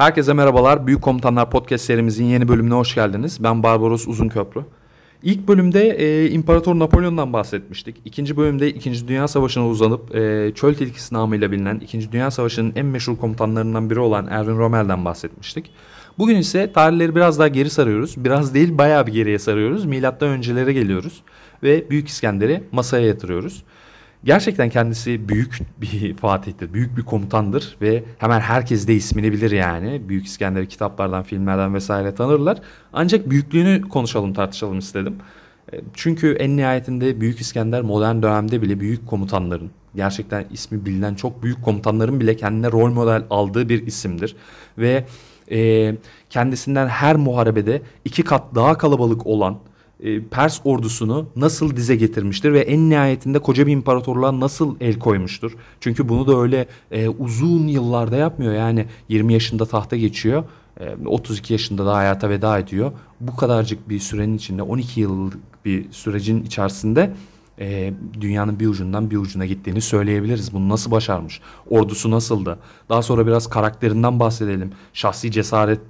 Herkese merhabalar. Büyük Komutanlar Podcast serimizin yeni bölümüne hoş geldiniz. Ben Barbaros Uzunköprü. İlk bölümde e, İmparator Napolyon'dan bahsetmiştik. İkinci bölümde İkinci Dünya Savaşı'na uzanıp e, Çöl Tilkisi namıyla bilinen İkinci Dünya Savaşı'nın en meşhur komutanlarından biri olan Erwin Rommel'den bahsetmiştik. Bugün ise tarihleri biraz daha geri sarıyoruz. Biraz değil bayağı bir geriye sarıyoruz. Milattan öncelere geliyoruz ve Büyük İskender'i masaya yatırıyoruz. Gerçekten kendisi büyük bir fatihtir, büyük bir komutandır ve hemen herkes de ismini bilir yani. Büyük İskender'i kitaplardan, filmlerden vesaire tanırlar. Ancak büyüklüğünü konuşalım, tartışalım istedim. E, çünkü en nihayetinde Büyük İskender modern dönemde bile büyük komutanların, gerçekten ismi bilinen çok büyük komutanların bile kendine rol model aldığı bir isimdir. Ve e, kendisinden her muharebede iki kat daha kalabalık olan Pers ordusunu nasıl dize getirmiştir ve en nihayetinde koca bir imparatorluğa nasıl el koymuştur. Çünkü bunu da öyle e, uzun yıllarda yapmıyor. Yani 20 yaşında tahta geçiyor. 32 e, yaşında da hayata veda ediyor. Bu kadarcık bir sürenin içinde 12 yıllık bir sürecin içerisinde e, dünyanın bir ucundan bir ucuna gittiğini söyleyebiliriz. Bunu nasıl başarmış? Ordusu nasıldı? Daha sonra biraz karakterinden bahsedelim. Şahsi cesaret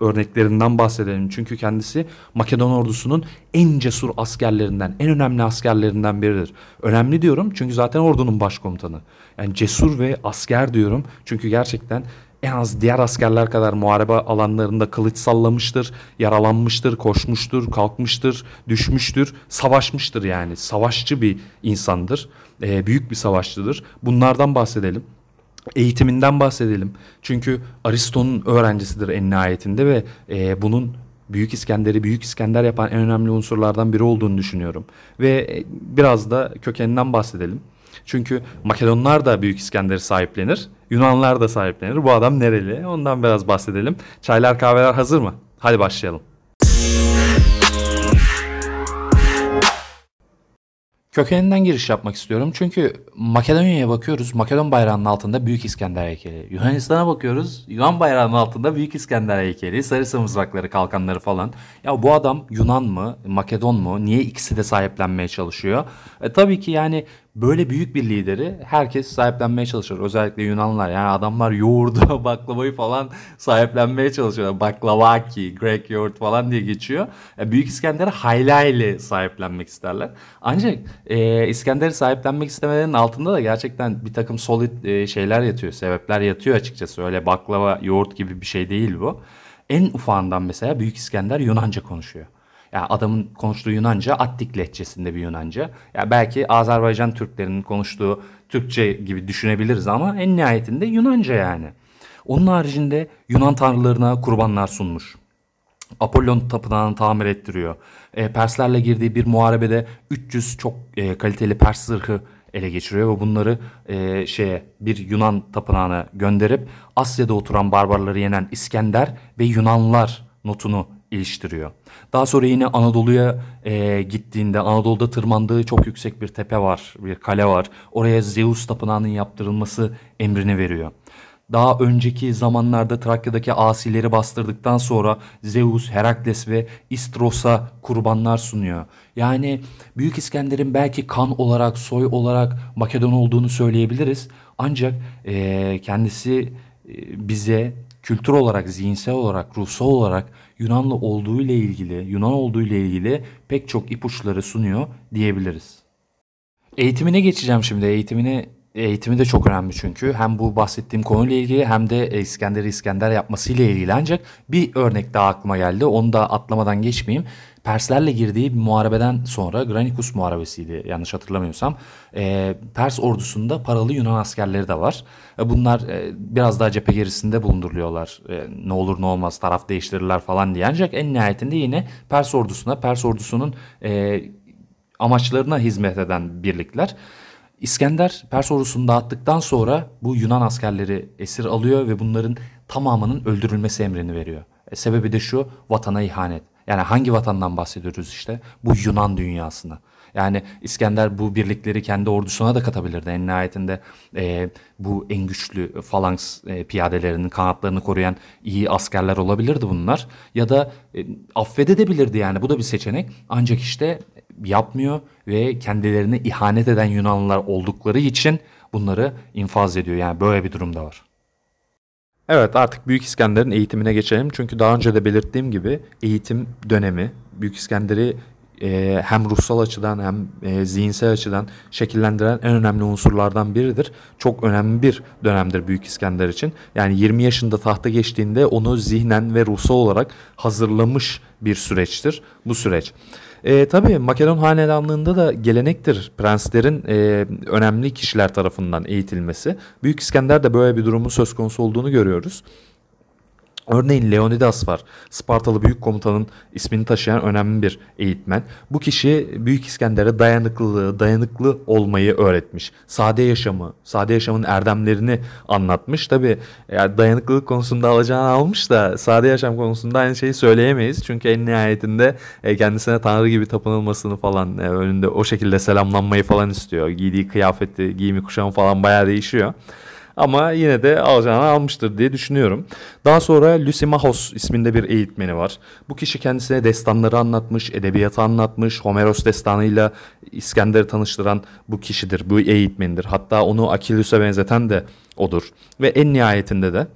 örneklerinden bahsedelim. Çünkü kendisi Makedon ordusunun en cesur askerlerinden, en önemli askerlerinden biridir. Önemli diyorum çünkü zaten ordunun başkomutanı. Yani cesur ve asker diyorum çünkü gerçekten en az diğer askerler kadar muharebe alanlarında kılıç sallamıştır, yaralanmıştır, koşmuştur, kalkmıştır, düşmüştür, savaşmıştır yani. Savaşçı bir insandır, e, büyük bir savaşçıdır. Bunlardan bahsedelim. Eğitiminden bahsedelim. Çünkü Aristo'nun öğrencisidir en nihayetinde ve e, bunun Büyük İskender'i Büyük İskender yapan en önemli unsurlardan biri olduğunu düşünüyorum. Ve e, biraz da kökeninden bahsedelim. Çünkü Makedonlar da Büyük İskender'i sahiplenir. Yunanlar da sahiplenir. Bu adam nereli? Ondan biraz bahsedelim. Çaylar kahveler hazır mı? Hadi başlayalım. Kökeninden giriş yapmak istiyorum. Çünkü Makedonya'ya bakıyoruz. Makedon bayrağının altında Büyük İskender heykeli. Yunanistan'a bakıyoruz. Yunan bayrağının altında Büyük İskender heykeli. Sarı mızrakları, kalkanları falan. Ya bu adam Yunan mı, Makedon mu? Niye ikisi de sahiplenmeye çalışıyor? E, tabii ki yani böyle büyük bir lideri herkes sahiplenmeye çalışır. Özellikle Yunanlılar yani adamlar yoğurdu, baklavayı falan sahiplenmeye çalışıyorlar. Baklavaki, Grek yoğurt falan diye geçiyor. Yani Büyük İskender'i hayli sahiplenmek isterler. Ancak e, İskender'i sahiplenmek istemelerinin altında da gerçekten bir takım solid e, şeyler yatıyor, sebepler yatıyor açıkçası. Öyle baklava, yoğurt gibi bir şey değil bu. En ufağından mesela Büyük İskender Yunanca konuşuyor. Yani adamın konuştuğu Yunanca Attik lehçesinde bir Yunanca. Yani belki Azerbaycan Türklerinin konuştuğu Türkçe gibi düşünebiliriz ama en nihayetinde Yunanca yani. Onun haricinde Yunan tanrılarına kurbanlar sunmuş. Apollon tapınağını tamir ettiriyor. E, Perslerle girdiği bir muharebede 300 çok e, kaliteli Pers zırhı ele geçiriyor ve bunları e, şeye bir Yunan tapınağına gönderip Asya'da oturan barbarları yenen İskender ve Yunanlılar notunu iliştiriyor. Daha sonra yine Anadolu'ya e, gittiğinde Anadolu'da tırmandığı çok yüksek bir tepe var, bir kale var. Oraya Zeus tapınağının yaptırılması emrini veriyor. Daha önceki zamanlarda Trakya'daki asileri bastırdıktan sonra Zeus, Herakles ve Istros'a kurbanlar sunuyor. Yani Büyük İskender'in belki kan olarak, soy olarak Makedon olduğunu söyleyebiliriz. Ancak e, kendisi e, bize kültür olarak, zihinsel olarak, ruhsal olarak Yunanlı olduğu ile ilgili, Yunan olduğu ile ilgili pek çok ipuçları sunuyor diyebiliriz. Eğitimine geçeceğim şimdi. Eğitimini eğitimi de çok önemli çünkü. Hem bu bahsettiğim konuyla ilgili hem de İskender'i İskender yapmasıyla ilgili. Ancak bir örnek daha aklıma geldi. Onu da atlamadan geçmeyeyim. Perslerle girdiği bir muharebeden sonra Granicus muharebesiydi yanlış hatırlamıyorsam. E, Pers ordusunda paralı Yunan askerleri de var. E, bunlar e, biraz daha cephe gerisinde bulunduruluyorlar. E, ne olur ne olmaz taraf değiştirirler falan diye. Ancak en nihayetinde yine Pers ordusuna, Pers ordusunun e, amaçlarına hizmet eden birlikler. İskender Pers ordusunu dağıttıktan sonra bu Yunan askerleri esir alıyor ve bunların tamamının öldürülmesi emrini veriyor. E, sebebi de şu vatana ihanet. Yani hangi vatandan bahsediyoruz işte? Bu Yunan dünyasına. Yani İskender bu birlikleri kendi ordusuna da katabilirdi. En nihayetinde e, bu en güçlü falanks e, piyadelerinin kanatlarını koruyan iyi askerler olabilirdi bunlar. Ya da e, affedebilirdi yani bu da bir seçenek. Ancak işte yapmıyor ve kendilerine ihanet eden Yunanlılar oldukları için bunları infaz ediyor. Yani böyle bir durum da var. Evet artık Büyük İskender'in eğitimine geçelim. Çünkü daha önce de belirttiğim gibi eğitim dönemi Büyük İskender'i e, hem ruhsal açıdan hem e, zihinsel açıdan şekillendiren en önemli unsurlardan biridir. Çok önemli bir dönemdir Büyük İskender için. Yani 20 yaşında tahta geçtiğinde onu zihnen ve ruhsal olarak hazırlamış bir süreçtir bu süreç. E, tabii Makedon hanedanlığında da gelenektir prenslerin e, önemli kişiler tarafından eğitilmesi. Büyük İskender de böyle bir durumun söz konusu olduğunu görüyoruz. Örneğin Leonidas var. Spartalı büyük komutanın ismini taşıyan önemli bir eğitmen. Bu kişi Büyük İskender'e dayanıklılığı, dayanıklı olmayı öğretmiş. Sade yaşamı, sade yaşamın erdemlerini anlatmış. Tabi yani dayanıklılık konusunda alacağını almış da sade yaşam konusunda aynı şeyi söyleyemeyiz. Çünkü en nihayetinde e, kendisine tanrı gibi tapınılmasını falan e, önünde o şekilde selamlanmayı falan istiyor. Giydiği kıyafeti, giyimi kuşamı falan bayağı değişiyor. Ama yine de alacağını almıştır diye düşünüyorum. Daha sonra Lysimachos isminde bir eğitmeni var. Bu kişi kendisine destanları anlatmış, edebiyatı anlatmış. Homeros destanıyla İskender'i tanıştıran bu kişidir, bu eğitmenidir. Hatta onu Akilius'a benzeten de odur. Ve en nihayetinde de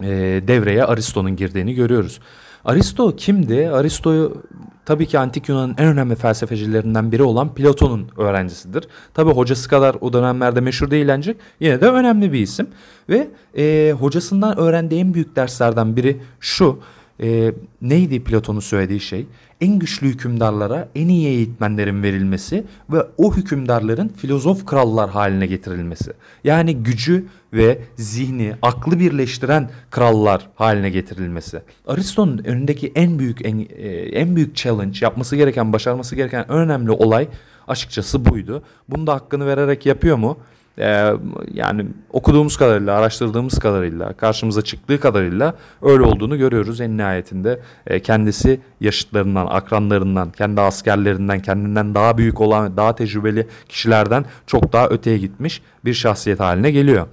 e, devreye Aristo'nun girdiğini görüyoruz. Aristo kimdi? Aristo'yu tabii ki antik Yunan'ın en önemli felsefecilerinden biri olan Platon'un öğrencisidir. Tabii hocası kadar o dönemlerde meşhur değil ancak yine de önemli bir isim. Ve e, hocasından öğrendiği en büyük derslerden biri şu. E, neydi Platon'un söylediği şey? En güçlü hükümdarlara en iyi eğitmenlerin verilmesi ve o hükümdarların filozof krallar haline getirilmesi. Yani gücü ve zihni, aklı birleştiren krallar haline getirilmesi. Aristo'nun önündeki en büyük en, e, en büyük challenge, yapması gereken, başarması gereken en önemli olay açıkçası buydu. Bunu da hakkını vererek yapıyor mu? Ee, yani okuduğumuz kadarıyla, araştırdığımız kadarıyla, karşımıza çıktığı kadarıyla öyle olduğunu görüyoruz. En nihayetinde e, kendisi yaşıtlarından, akranlarından, kendi askerlerinden, kendinden daha büyük olan, daha tecrübeli kişilerden çok daha öteye gitmiş bir şahsiyet haline geliyor.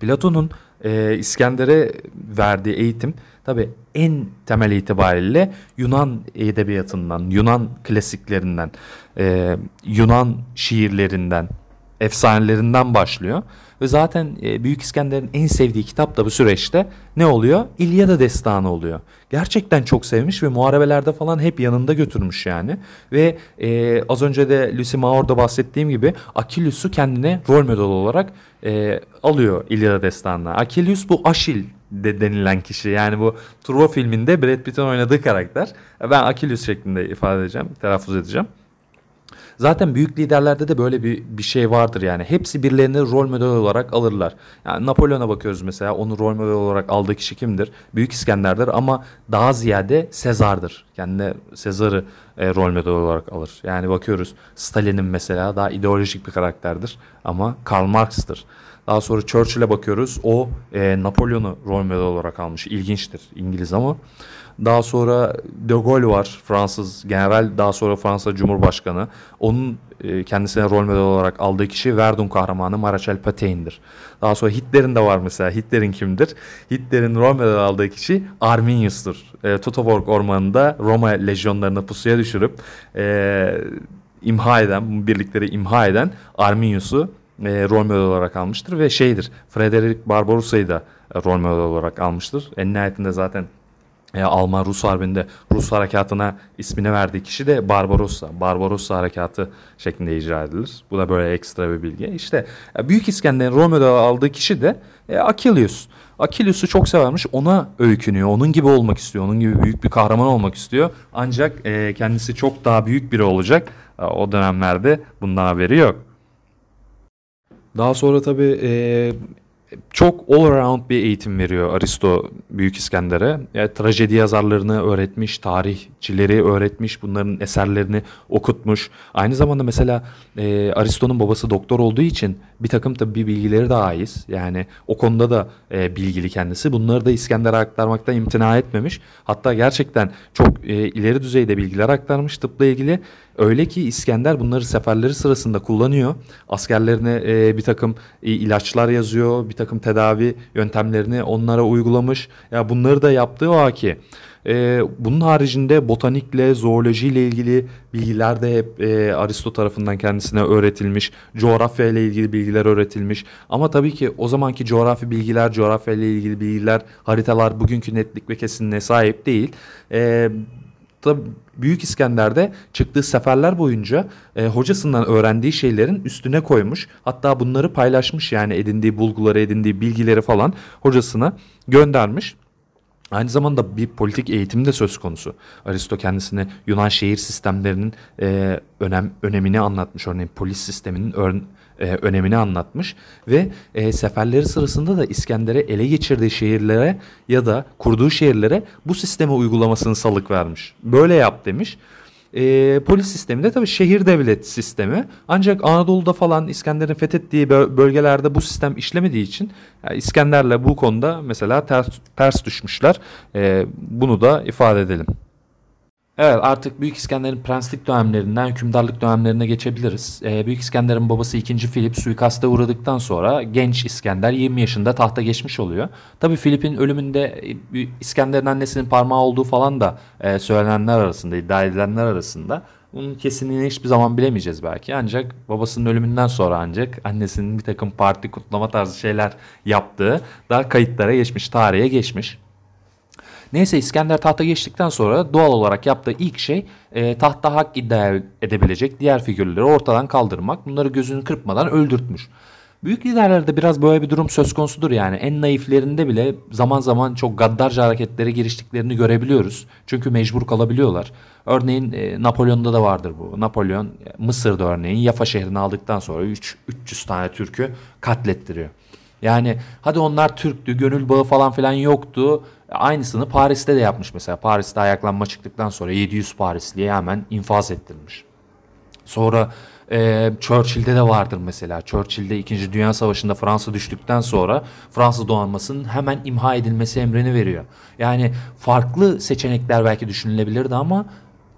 Platon'un e, İskender'e verdiği eğitim tabi en temel itibariyle Yunan edebiyatından, Yunan klasiklerinden, e, Yunan şiirlerinden, efsanelerinden başlıyor. Ve zaten e, Büyük İskender'in en sevdiği kitap da bu süreçte ne oluyor? İlyada destanı oluyor. Gerçekten çok sevmiş ve muharebelerde falan hep yanında götürmüş yani. Ve e, az önce de Lucy Maor'da bahsettiğim gibi Achillus'u kendine rol model olarak e, alıyor İlyada destanına. Achilles bu Aşil de denilen kişi. Yani bu Truva filminde Brad Pitt'in oynadığı karakter. Ben Achilles şeklinde ifade edeceğim, telaffuz edeceğim. Zaten büyük liderlerde de böyle bir, bir şey vardır yani. Hepsi birilerini rol model olarak alırlar. Yani Napolyon'a bakıyoruz mesela. Onu rol model olarak aldığı kişi kimdir? Büyük İskender'dir ama daha ziyade Sezar'dır. Kendine Sezar'ı e, rol model olarak alır. Yani bakıyoruz Stalin'in mesela daha ideolojik bir karakterdir ama Karl Marx'tır. Daha sonra Churchill'e bakıyoruz. O e, Napolyon'u rol model olarak almış. İlginçtir İngiliz ama. Daha sonra De Gaulle var Fransız general daha sonra Fransa Cumhurbaşkanı. Onun e, kendisine rol model olarak aldığı kişi Verdun kahramanı Marshal Patein'dir. Daha sonra Hitler'in de var mesela. Hitler'in kimdir? Hitler'in rol model aldığı kişi Arminius'tur. E, Teutoburg ormanında Roma lejyonlarını pusuya düşürüp e, imha eden, birlikleri imha eden Arminius'u e, rol model olarak almıştır ve şeydir Frederick Barbarossa'yı da rol model olarak almıştır. En nihayetinde zaten e, Alman-Rus Harbi'nde Rus harekatına ismini verdiği kişi de Barbarossa. Barbarossa harekatı şeklinde icra edilir. Bu da böyle ekstra bir bilgi. İşte e, Büyük İskender'in Romeo'da aldığı kişi de e, Achilles. Achilles'u çok severmiş. Ona öykünüyor. Onun gibi olmak istiyor. Onun gibi büyük bir kahraman olmak istiyor. Ancak e, kendisi çok daha büyük biri olacak. E, o dönemlerde bundan haberi yok. Daha sonra tabii e, çok all around bir eğitim veriyor Aristo Büyük İskender'e. Yani trajedi yazarlarını öğretmiş, tarihçileri öğretmiş, bunların eserlerini okutmuş. Aynı zamanda mesela e, Aristo'nun babası doktor olduğu için bir takım tabii bilgileri de haiz. Yani o konuda da e, bilgili kendisi. Bunları da İskender'e aktarmaktan imtina etmemiş. Hatta gerçekten çok e, ileri düzeyde bilgiler aktarmış tıpla ilgili. Öyle ki İskender bunları seferleri sırasında kullanıyor. Askerlerine e, bir takım e, ilaçlar yazıyor, bir takım tedavi yöntemlerini onlara uygulamış. Ya bunları da yaptığı o ki E, bunun haricinde botanikle, zoolojiyle ilgili bilgiler de hep e, Aristo tarafından kendisine öğretilmiş. Coğrafya ile ilgili bilgiler öğretilmiş. Ama tabii ki o zamanki coğrafi bilgiler, coğrafya ile ilgili bilgiler, haritalar bugünkü netlik ve kesinliğe sahip değil. E, Tabi Büyük İskender'de çıktığı seferler boyunca e, hocasından öğrendiği şeylerin üstüne koymuş. Hatta bunları paylaşmış yani edindiği bulguları, edindiği bilgileri falan hocasına göndermiş. Aynı zamanda bir politik eğitim de söz konusu. Aristo kendisine Yunan şehir sistemlerinin e, önem önemini anlatmış. Örneğin polis sisteminin ör, e, önemini anlatmış ve e, seferleri sırasında da İskender'e ele geçirdiği şehirlere ya da kurduğu şehirlere bu sisteme uygulamasını salık vermiş. Böyle yap demiş. E, polis sistemi de tabii şehir devlet sistemi. Ancak Anadolu'da falan İskender'in fethettiği bölgelerde bu sistem işlemediği için yani İskender'le bu konuda mesela ters, ters düşmüşler. E, bunu da ifade edelim. Evet artık Büyük İskender'in prenslik dönemlerinden hükümdarlık dönemlerine geçebiliriz. Ee, Büyük İskender'in babası 2. Filip suikaste uğradıktan sonra genç İskender 20 yaşında tahta geçmiş oluyor. Tabi Filip'in ölümünde e, İskender'in annesinin parmağı olduğu falan da e, söylenenler arasında, iddia edilenler arasında. Bunun kesinliğini hiçbir zaman bilemeyeceğiz belki. Ancak babasının ölümünden sonra ancak annesinin bir takım parti kutlama tarzı şeyler yaptığı daha kayıtlara geçmiş, tarihe geçmiş. Neyse İskender tahta geçtikten sonra doğal olarak yaptığı ilk şey e, tahta hak iddia edebilecek diğer figürleri ortadan kaldırmak. Bunları gözünü kırpmadan öldürtmüş. Büyük liderlerde biraz böyle bir durum söz konusudur yani. En naiflerinde bile zaman zaman çok gaddarca hareketlere giriştiklerini görebiliyoruz. Çünkü mecbur kalabiliyorlar. Örneğin e, Napolyon'da da vardır bu. Napolyon Mısır'da örneğin Yafa şehrini aldıktan sonra 3 300 tane Türk'ü katlettiriyor. Yani hadi onlar Türktü, gönül bağı falan filan yoktu. Aynısını Paris'te de yapmış mesela. Paris'te ayaklanma çıktıktan sonra 700 Parisli'ye hemen infaz ettirmiş. Sonra e, Churchill'de de vardır mesela. Churchill'de 2. Dünya Savaşı'nda Fransa düştükten sonra Fransız donanmasının hemen imha edilmesi emrini veriyor. Yani farklı seçenekler belki düşünülebilirdi ama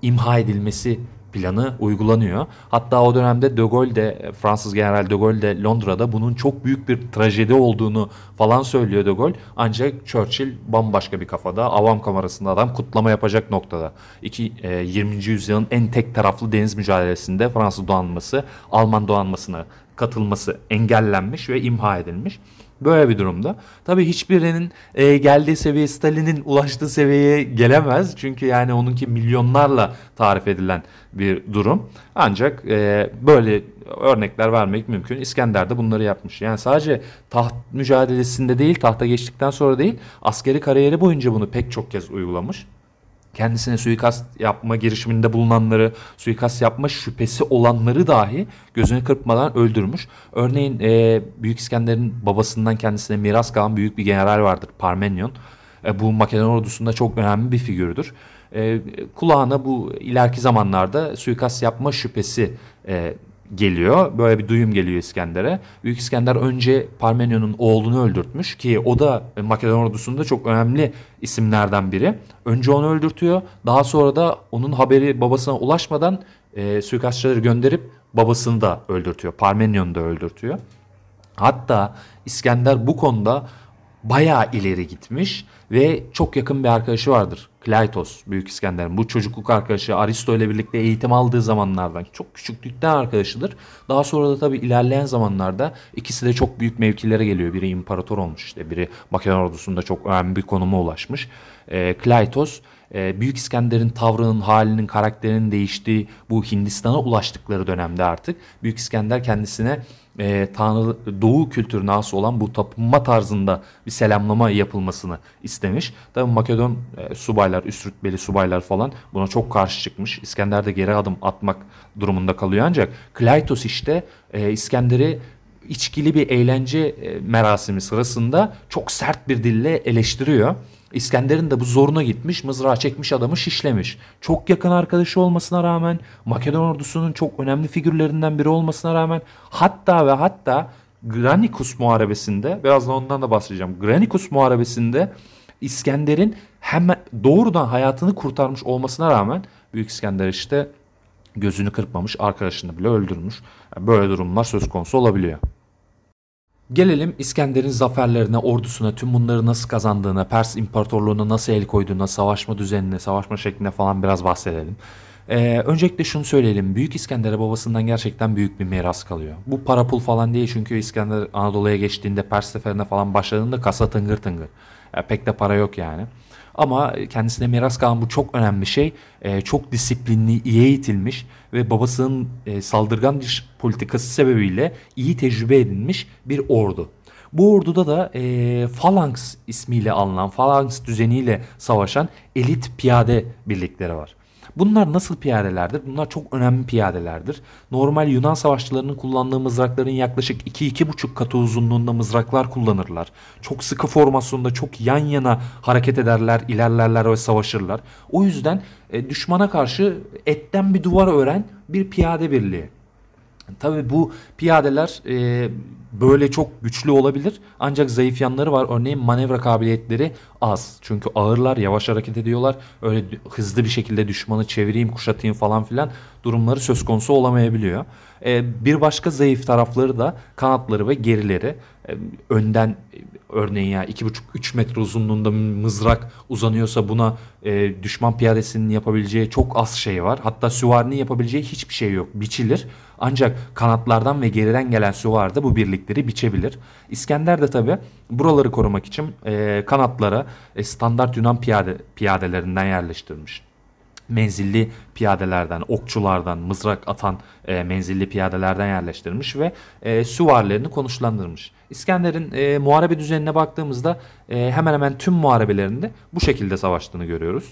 imha edilmesi planı uygulanıyor. Hatta o dönemde De Gaulle de Fransız General De Gaulle de Londra'da bunun çok büyük bir trajedi olduğunu falan söylüyor De Gaulle. Ancak Churchill bambaşka bir kafada avam kamerasında adam kutlama yapacak noktada. İki, e, 20. yüzyılın en tek taraflı deniz mücadelesinde Fransız donanması Alman donanmasına katılması engellenmiş ve imha edilmiş. Böyle bir durumda. Tabii hiçbirinin e, geldiği seviye Stalin'in ulaştığı seviyeye gelemez. Çünkü yani onunki milyonlarla tarif edilen bir durum. Ancak e, böyle örnekler vermek mümkün. İskender de bunları yapmış. Yani sadece taht mücadelesinde değil, tahta geçtikten sonra değil, askeri kariyeri boyunca bunu pek çok kez uygulamış kendisine suikast yapma girişiminde bulunanları, suikast yapma şüphesi olanları dahi gözünü kırpmadan öldürmüş. Örneğin e, Büyük İskender'in babasından kendisine miras kalan büyük bir general vardır Parmenyon. E, bu Makedon ordusunda çok önemli bir figürdür. E, kulağına bu ileriki zamanlarda suikast yapma şüphesi e, geliyor. Böyle bir duyum geliyor İskender'e. Büyük İskender önce Parmenion'un oğlunu öldürtmüş ki o da Makedon ordusunda çok önemli isimlerden biri. Önce onu öldürtüyor. Daha sonra da onun haberi babasına ulaşmadan e, suikastçıları gönderip babasını da öldürtüyor. Parmenion'u da öldürtüyor. Hatta İskender bu konuda bayağı ileri gitmiş ve çok yakın bir arkadaşı vardır. Kleitos, Büyük İskender'in. Bu çocukluk arkadaşı Aristo ile birlikte eğitim aldığı zamanlardan çok küçüklükten arkadaşıdır. Daha sonra da tabii ilerleyen zamanlarda ikisi de çok büyük mevkilere geliyor. Biri imparator olmuş işte, biri Makedon ordusunda çok önemli bir konuma ulaşmış. E, Kleitos e, Büyük İskender'in tavrının, halinin, karakterinin değiştiği bu Hindistan'a ulaştıkları dönemde artık Büyük İskender kendisine e, Tanrı Doğu kültürüne has olan bu tapınma tarzında bir selamlama yapılmasını istemiş. Tabi Makedon e, subaylar, üst rütbeli subaylar falan buna çok karşı çıkmış. İskender de geri adım atmak durumunda kalıyor ancak Kleitos işte e, İskender'i içkili bir eğlence e, merasimi sırasında çok sert bir dille eleştiriyor. İskender'in de bu zoruna gitmiş, mızrağı çekmiş adamı şişlemiş. Çok yakın arkadaşı olmasına rağmen, Makedon ordusunun çok önemli figürlerinden biri olmasına rağmen hatta ve hatta Granicus muharebesinde, birazdan ondan da bahsedeceğim. Granicus muharebesinde İskender'in hemen doğrudan hayatını kurtarmış olmasına rağmen Büyük İskender işte gözünü kırpmamış, arkadaşını bile öldürmüş. Böyle durumlar söz konusu olabiliyor. Gelelim İskender'in zaferlerine, ordusuna, tüm bunları nasıl kazandığına, Pers İmparatorluğu'na nasıl el koyduğuna, savaşma düzenine, savaşma şekline falan biraz bahsedelim. Ee, öncelikle şunu söyleyelim. Büyük İskender'e babasından gerçekten büyük bir miras kalıyor. Bu para pul falan değil çünkü İskender Anadolu'ya geçtiğinde Pers seferine falan başladığında kasa tıngır tıngır. Yani pek de para yok yani. Ama kendisine miras kalan bu çok önemli şey. E, çok disiplinli, iyi eğitilmiş ve babasının e, saldırgan dış politikası sebebiyle iyi tecrübe edinmiş bir ordu. Bu orduda da e, Phalanx ismiyle anılan, Phalanx düzeniyle savaşan elit piyade birlikleri var. Bunlar nasıl piyadelerdir? Bunlar çok önemli piyadelerdir. Normal Yunan savaşçılarının kullandığı mızrakların yaklaşık 2-2,5 katı uzunluğunda mızraklar kullanırlar. Çok sıkı formasyonda çok yan yana hareket ederler, ilerlerler ve savaşırlar. O yüzden e, düşmana karşı etten bir duvar ören bir piyade birliği. Tabi bu piyadeler e, böyle çok güçlü olabilir ancak zayıf yanları var. Örneğin manevra kabiliyetleri az. Çünkü ağırlar, yavaş hareket ediyorlar. Öyle hızlı bir şekilde düşmanı çevireyim, kuşatayım falan filan durumları söz konusu olamayabiliyor. E, bir başka zayıf tarafları da kanatları ve gerileri. E, önden örneğin ya 2,5-3 metre uzunluğunda mızrak uzanıyorsa buna e, düşman piyadesinin yapabileceği çok az şey var. Hatta süvarinin yapabileceği hiçbir şey yok. Biçilir. Ancak kanatlardan ve geriden gelen süvari de bu birlikleri biçebilir. İskender de tabi buraları korumak için e, kanatlara e, standart Yunan piyade, piyadelerinden yerleştirmiş menzilli piyadelerden, okçulardan, mızrak atan e, menzilli piyadelerden yerleştirmiş ve e, süvarilerini konuşlandırmış. İskender'in e, muharebe düzenine baktığımızda e, hemen hemen tüm muharebelerinde bu şekilde savaştığını görüyoruz.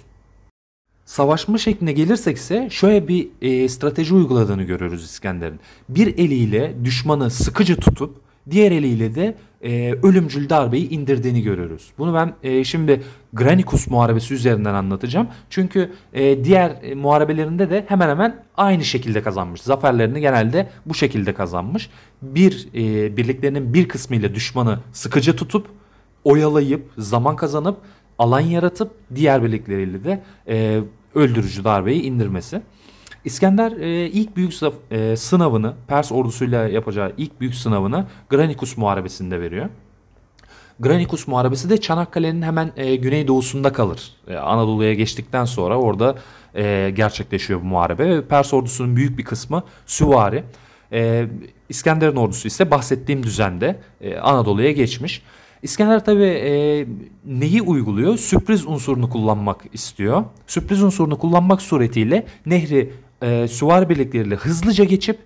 Savaşma şekline gelirsek ise şöyle bir e, strateji uyguladığını görüyoruz İskender'in. Bir eliyle düşmanı sıkıcı tutup diğer eliyle de e, ölümcül darbeyi indirdiğini görüyoruz. Bunu ben e, şimdi Granicus muharebesi üzerinden anlatacağım. Çünkü e, diğer e, muharebelerinde de hemen hemen aynı şekilde kazanmış. Zaferlerini genelde bu şekilde kazanmış. Bir e, birliklerinin bir kısmıyla düşmanı sıkıcı tutup oyalayıp zaman kazanıp alan yaratıp diğer birlikleriyle de e, öldürücü darbeyi indirmesi. İskender e, ilk büyük e, sınavını Pers ordusuyla yapacağı ilk büyük sınavını Granicus Muharebesi'nde veriyor. Granicus Muharebesi de Çanakkale'nin hemen e, güneydoğusunda kalır. E, Anadolu'ya geçtikten sonra orada e, gerçekleşiyor bu muharebe. Pers ordusunun büyük bir kısmı süvari. E, İskender'in ordusu ise bahsettiğim düzende e, Anadolu'ya geçmiş. İskender tabi e, neyi uyguluyor? Sürpriz unsurunu kullanmak istiyor. Sürpriz unsurunu kullanmak suretiyle nehri e, süvari birlikleriyle hızlıca geçip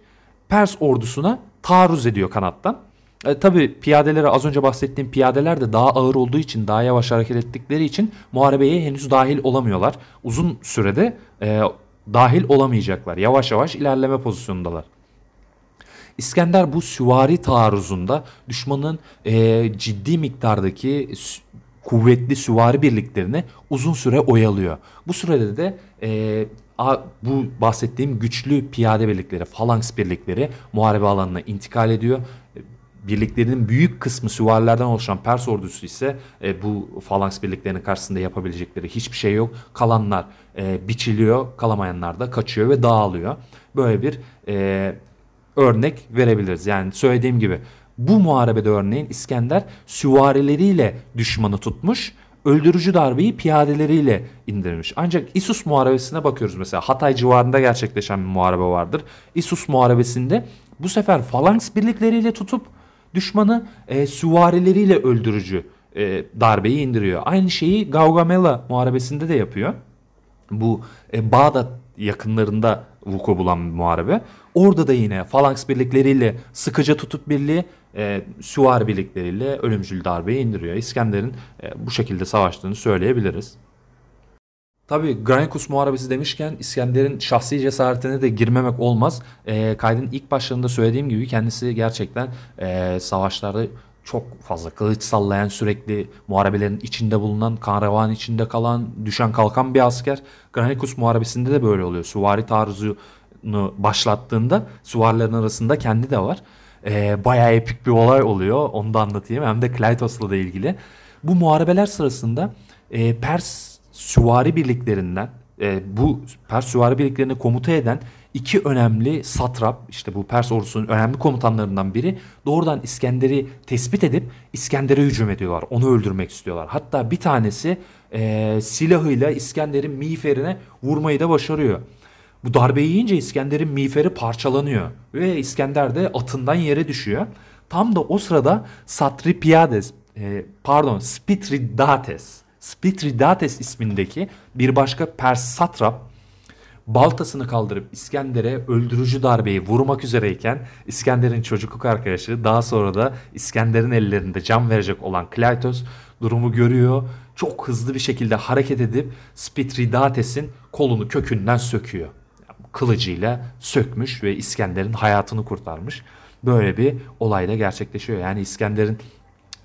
Pers ordusuna taarruz ediyor kanattan. E, Tabi piyadeleri az önce bahsettiğim piyadeler de daha ağır olduğu için daha yavaş hareket ettikleri için muharebeye henüz dahil olamıyorlar. Uzun sürede e, dahil olamayacaklar. Yavaş yavaş ilerleme pozisyonundalar. İskender bu süvari taarruzunda düşmanın e, ciddi miktardaki kuvvetli süvari birliklerini uzun süre oyalıyor. Bu sürede de e, bu bahsettiğim güçlü piyade birlikleri, falanks birlikleri muharebe alanına intikal ediyor. Birliklerinin büyük kısmı süvarilerden oluşan Pers ordusu ise e, bu falanks birliklerinin karşısında yapabilecekleri hiçbir şey yok. Kalanlar e, biçiliyor, kalamayanlar da kaçıyor ve dağılıyor. Böyle bir e, örnek verebiliriz. Yani söylediğim gibi bu muharebede örneğin İskender süvarileriyle düşmanı tutmuş öldürücü darbeyi piyadeleriyle indirmiş. Ancak İsus muharebesine bakıyoruz mesela Hatay civarında gerçekleşen bir muharebe vardır. İsus muharebesinde bu sefer falanks birlikleriyle tutup düşmanı e, süvarileriyle öldürücü e, darbeyi indiriyor. Aynı şeyi Gaugamela muharebesinde de yapıyor. Bu e, Bağdat yakınlarında vuku bulan bir muharebe. Orada da yine falanks birlikleriyle sıkıca tutup birliği e, süvari birlikleriyle ölümcül darbeyi indiriyor. İskender'in e, bu şekilde savaştığını söyleyebiliriz. Tabi Granicus Muharebesi demişken İskender'in şahsi cesaretine de girmemek olmaz. E, kaydın ilk başlarında söylediğim gibi kendisi gerçekten e, savaşlarda çok fazla kılıç sallayan sürekli muharebelerin içinde bulunan kan içinde kalan düşen kalkan bir asker. Granicus Muharebesi'nde de böyle oluyor. Süvari taarruzunu başlattığında süvarilerin arasında kendi de var. Ee, bayağı epik bir olay oluyor. Onu da anlatayım. Hem de Klytos'la da ilgili. Bu muharebeler sırasında e, Pers süvari birliklerinden e, bu Pers süvari birliklerine komuta eden iki önemli satrap işte bu Pers ordusunun önemli komutanlarından biri doğrudan İskender'i tespit edip İskender'e hücum ediyorlar. Onu öldürmek istiyorlar. Hatta bir tanesi e, silahıyla İskender'in miğferine vurmayı da başarıyor. Bu darbeyi yiyince İskender'in miğferi parçalanıyor ve İskender de atından yere düşüyor. Tam da o sırada Satripiades, e, pardon Spitridates, Spitridates ismindeki bir başka Pers satrap baltasını kaldırıp İskender'e öldürücü darbeyi vurmak üzereyken İskender'in çocukluk arkadaşı daha sonra da İskender'in ellerinde can verecek olan Kleitos durumu görüyor. Çok hızlı bir şekilde hareket edip Spitridates'in kolunu kökünden söküyor. Kılıcıyla sökmüş ve İskender'in hayatını kurtarmış. Böyle bir olay da gerçekleşiyor. Yani İskender'in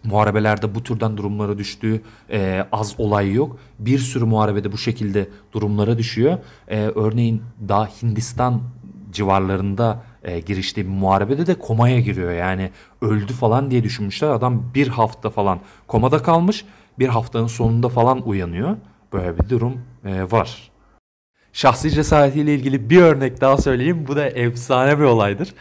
muharebelerde bu türden durumlara düştüğü e, az olay yok. Bir sürü muharebede bu şekilde durumlara düşüyor. E, örneğin daha Hindistan civarlarında e, giriştiği bir muharebede de komaya giriyor. Yani öldü falan diye düşünmüşler. Adam bir hafta falan komada kalmış. Bir haftanın sonunda falan uyanıyor. Böyle bir durum e, var. Şahsi cesaretiyle ilgili bir örnek daha söyleyeyim. Bu da efsane bir olaydır.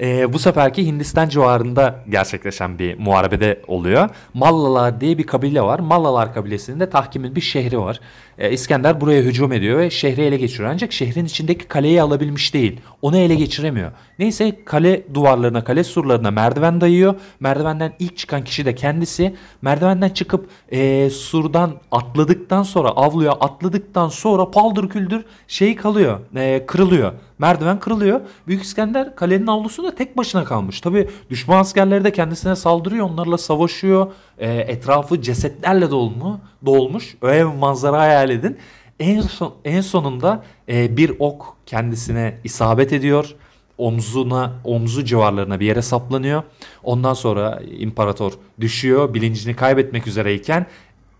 E, bu seferki Hindistan civarında gerçekleşen bir muharebede oluyor. Mallalar diye bir kabile var. Mallalar kabilesinin de tahkimin bir şehri var. E, İskender buraya hücum ediyor ve şehri ele geçiriyor. Ancak şehrin içindeki kaleyi alabilmiş değil. Onu ele geçiremiyor. Neyse kale duvarlarına, kale surlarına merdiven dayıyor. Merdivenden ilk çıkan kişi de kendisi. Merdivenden çıkıp e, surdan atladıktan sonra, avluya atladıktan sonra paldır küldür şey kalıyor, e, kırılıyor. Merdiven kırılıyor. Büyük İskender kalenin avlusunda tek başına kalmış. Tabi düşman askerleri de kendisine saldırıyor. Onlarla savaşıyor. E, etrafı cesetlerle dolmu, dolmuş. Öyle bir manzara hayal edin. En, son, en sonunda e, bir ok kendisine isabet ediyor. Omzuna, omzu civarlarına bir yere saplanıyor. Ondan sonra imparator düşüyor. Bilincini kaybetmek üzereyken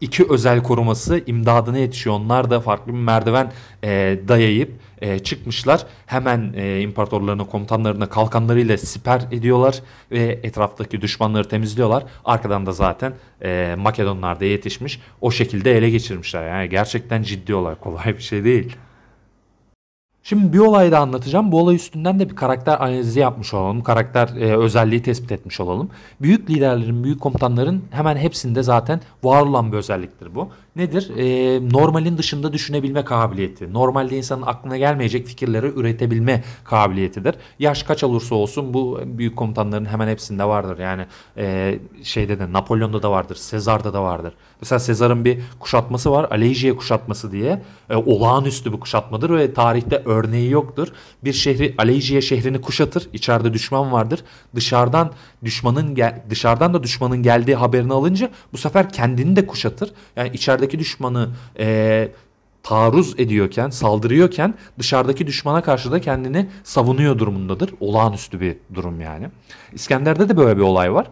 iki özel koruması imdadına yetişiyor. Onlar da farklı bir merdiven e, dayayıp e, çıkmışlar. Hemen e, imparatorlarına, komutanlarına kalkanlarıyla siper ediyorlar ve etraftaki düşmanları temizliyorlar. Arkadan da zaten e, Makedonlar da yetişmiş. O şekilde ele geçirmişler. Yani gerçekten ciddi olay. Kolay bir şey değil. Şimdi bir olayı da anlatacağım. Bu olay üstünden de bir karakter analizi yapmış olalım. Karakter e, özelliği tespit etmiş olalım. Büyük liderlerin, büyük komutanların hemen hepsinde zaten var olan bir özelliktir bu. Nedir? E, normalin dışında düşünebilme kabiliyeti. Normalde insanın aklına gelmeyecek fikirleri üretebilme kabiliyetidir. Yaş kaç olursa olsun bu büyük komutanların hemen hepsinde vardır. Yani e, şeyde de Napolyon'da da vardır, Sezar'da da vardır. Mesela Sezar'ın bir kuşatması var. Alejia kuşatması diye. E, olağanüstü bir kuşatmadır ve tarihte örneği yoktur. Bir şehri Alejia şehrini kuşatır. İçeride düşman vardır. Dışarıdan düşmanın dışarıdan da düşmanın geldiği haberini alınca bu sefer kendini de kuşatır. Yani içerideki düşmanı e, taarruz ediyorken, saldırıyorken dışarıdaki düşmana karşı da kendini savunuyor durumundadır. Olağanüstü bir durum yani. İskender'de de böyle bir olay var.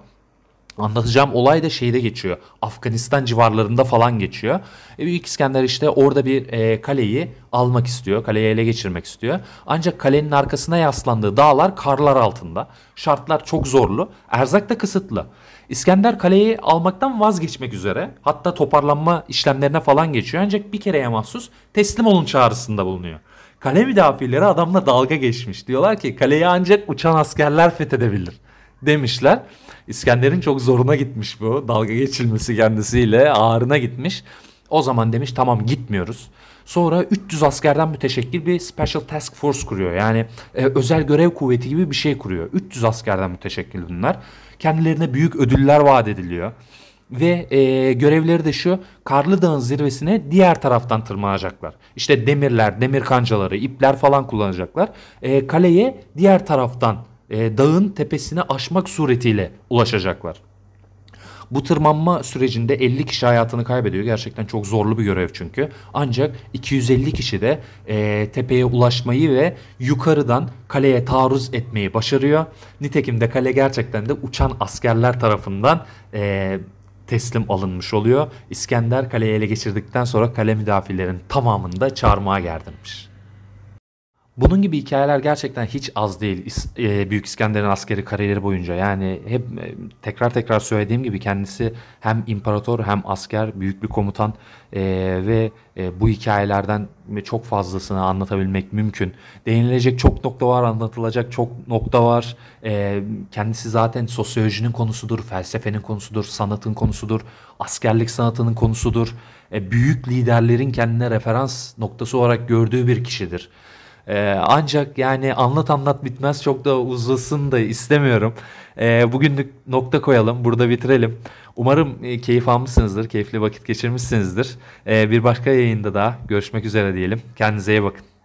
Anlatacağım olay da şeyde geçiyor. Afganistan civarlarında falan geçiyor. E, Büyük İskender işte orada bir e, kaleyi almak istiyor. Kaleyi ele geçirmek istiyor. Ancak kalenin arkasına yaslandığı dağlar karlar altında. Şartlar çok zorlu. Erzak da kısıtlı. İskender kaleyi almaktan vazgeçmek üzere. Hatta toparlanma işlemlerine falan geçiyor. Ancak bir kereye mahsus teslim olun çağrısında bulunuyor. Kale müdafileri adamla dalga geçmiş. Diyorlar ki kaleyi ancak uçan askerler fethedebilir demişler. İskender'in çok zoruna gitmiş bu. Dalga geçilmesi kendisiyle ağrına gitmiş. O zaman demiş tamam gitmiyoruz. Sonra 300 askerden müteşekkil bir Special Task Force kuruyor. Yani e, özel görev kuvveti gibi bir şey kuruyor. 300 askerden müteşekkil bunlar. Kendilerine büyük ödüller vaat ediliyor. Ve e, görevleri de şu Karlı Dağ'ın zirvesine diğer taraftan tırmanacaklar. İşte demirler, demir kancaları, ipler falan kullanacaklar. E, kaleye diğer taraftan e, dağın tepesine aşmak suretiyle ulaşacaklar. Bu tırmanma sürecinde 50 kişi hayatını kaybediyor. Gerçekten çok zorlu bir görev çünkü. Ancak 250 kişi de e, tepeye ulaşmayı ve yukarıdan kaleye taarruz etmeyi başarıyor. Nitekim de kale gerçekten de uçan askerler tarafından e, teslim alınmış oluyor. İskender kaleyi ele geçirdikten sonra kale müdafilerin tamamını da çarmıha gerdirmiş. Bunun gibi hikayeler gerçekten hiç az değil. E, Büyük İskender'in askeri kariyeri boyunca. Yani hep e, tekrar tekrar söylediğim gibi kendisi hem imparator hem asker, büyük bir komutan e, ve bu hikayelerden çok fazlasını anlatabilmek mümkün. Değinilecek çok nokta var, anlatılacak çok nokta var. Kendisi zaten sosyolojinin konusudur, felsefenin konusudur, sanatın konusudur, askerlik sanatının konusudur. E, büyük liderlerin kendine referans noktası olarak gördüğü bir kişidir. Ee, ancak yani anlat anlat bitmez çok da uzasın da istemiyorum. Ee, bugünlük nokta koyalım, burada bitirelim. Umarım e, keyif almışsınızdır, keyifli vakit geçirmişsinizdir. Ee, bir başka yayında daha görüşmek üzere diyelim. Kendinize iyi bakın.